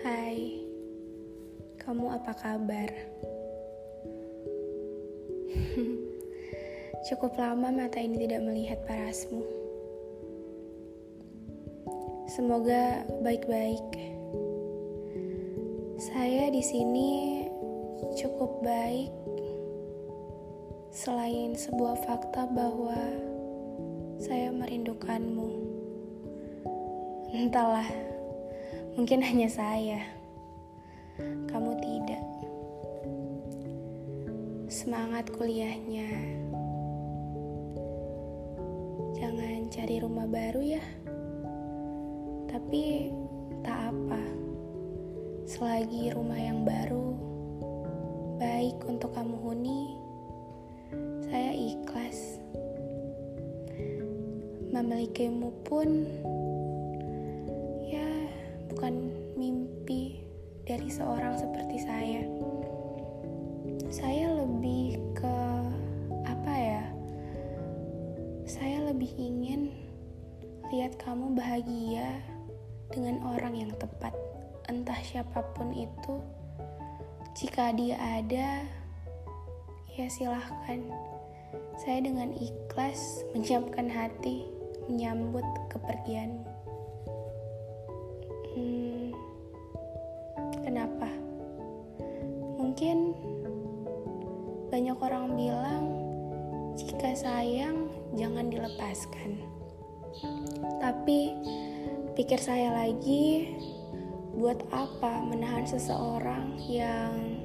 Hai, kamu apa kabar? Cukup lama mata ini tidak melihat parasmu. Semoga baik-baik. Saya di sini cukup baik selain sebuah fakta bahwa saya merindukanmu. Entahlah, mungkin hanya saya. Kamu tidak. Semangat kuliahnya. Jangan cari rumah baru ya. Tapi tak apa. Selagi rumah yang baru baik untuk kamu huni, saya ikhlas. Memilikimu pun dari seorang seperti saya. Saya lebih ke apa ya? Saya lebih ingin lihat kamu bahagia dengan orang yang tepat, entah siapa pun itu. Jika dia ada, ya silahkan. Saya dengan ikhlas menyiapkan hati menyambut kepergianmu. Mungkin banyak orang bilang jika sayang jangan dilepaskan. Tapi pikir saya lagi, buat apa menahan seseorang yang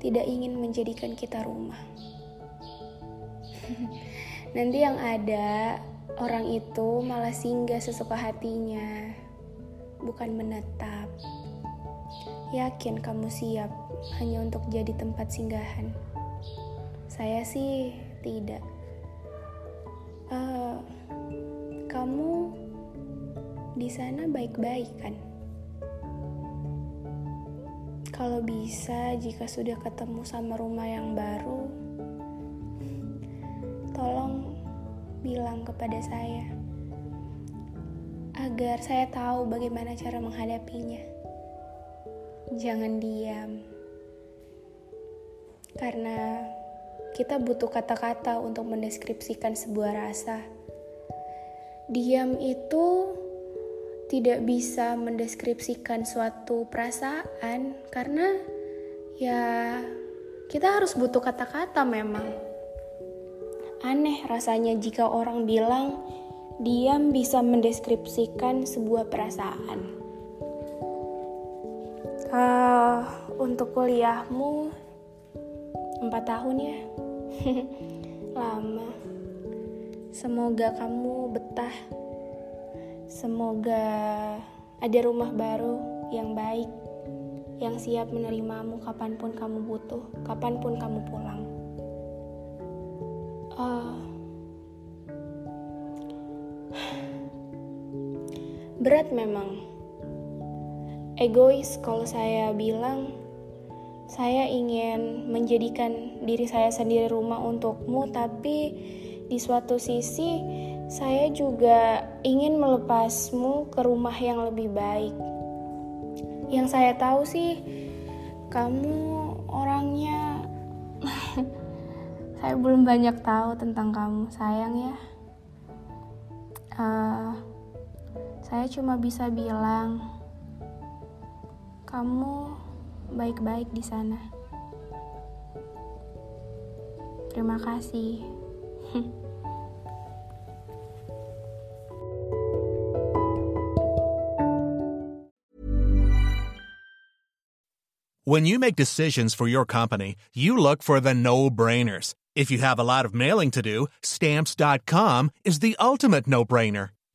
tidak ingin menjadikan kita rumah? Nanti yang ada orang itu malah singgah sesuka hatinya, bukan menetap. Yakin kamu siap hanya untuk jadi tempat singgahan? Saya sih tidak. Uh, kamu di sana baik-baik kan? Kalau bisa, jika sudah ketemu sama rumah yang baru, tolong bilang kepada saya agar saya tahu bagaimana cara menghadapinya. Jangan diam, karena kita butuh kata-kata untuk mendeskripsikan sebuah rasa. Diam itu tidak bisa mendeskripsikan suatu perasaan karena ya kita harus butuh kata-kata memang. Aneh rasanya jika orang bilang diam bisa mendeskripsikan sebuah perasaan. Uh, untuk kuliahmu empat tahun ya, lama. Semoga kamu betah Semoga ada rumah baru yang baik, yang siap menerimamu kapan pun kamu butuh, kapan pun kamu pulang. Uh, berat memang. Egois kalau saya bilang, saya ingin menjadikan diri saya sendiri rumah untukmu, tapi di suatu sisi saya juga ingin melepasmu ke rumah yang lebih baik. Yang saya tahu sih, kamu orangnya. saya belum banyak tahu tentang kamu, sayang ya. Uh, saya cuma bisa bilang, kamu baik-baik di sana. Terima kasih. When you make decisions for your company, you look for the no brainers. If you have a lot of mailing to do, stamps.com is the ultimate no brainer.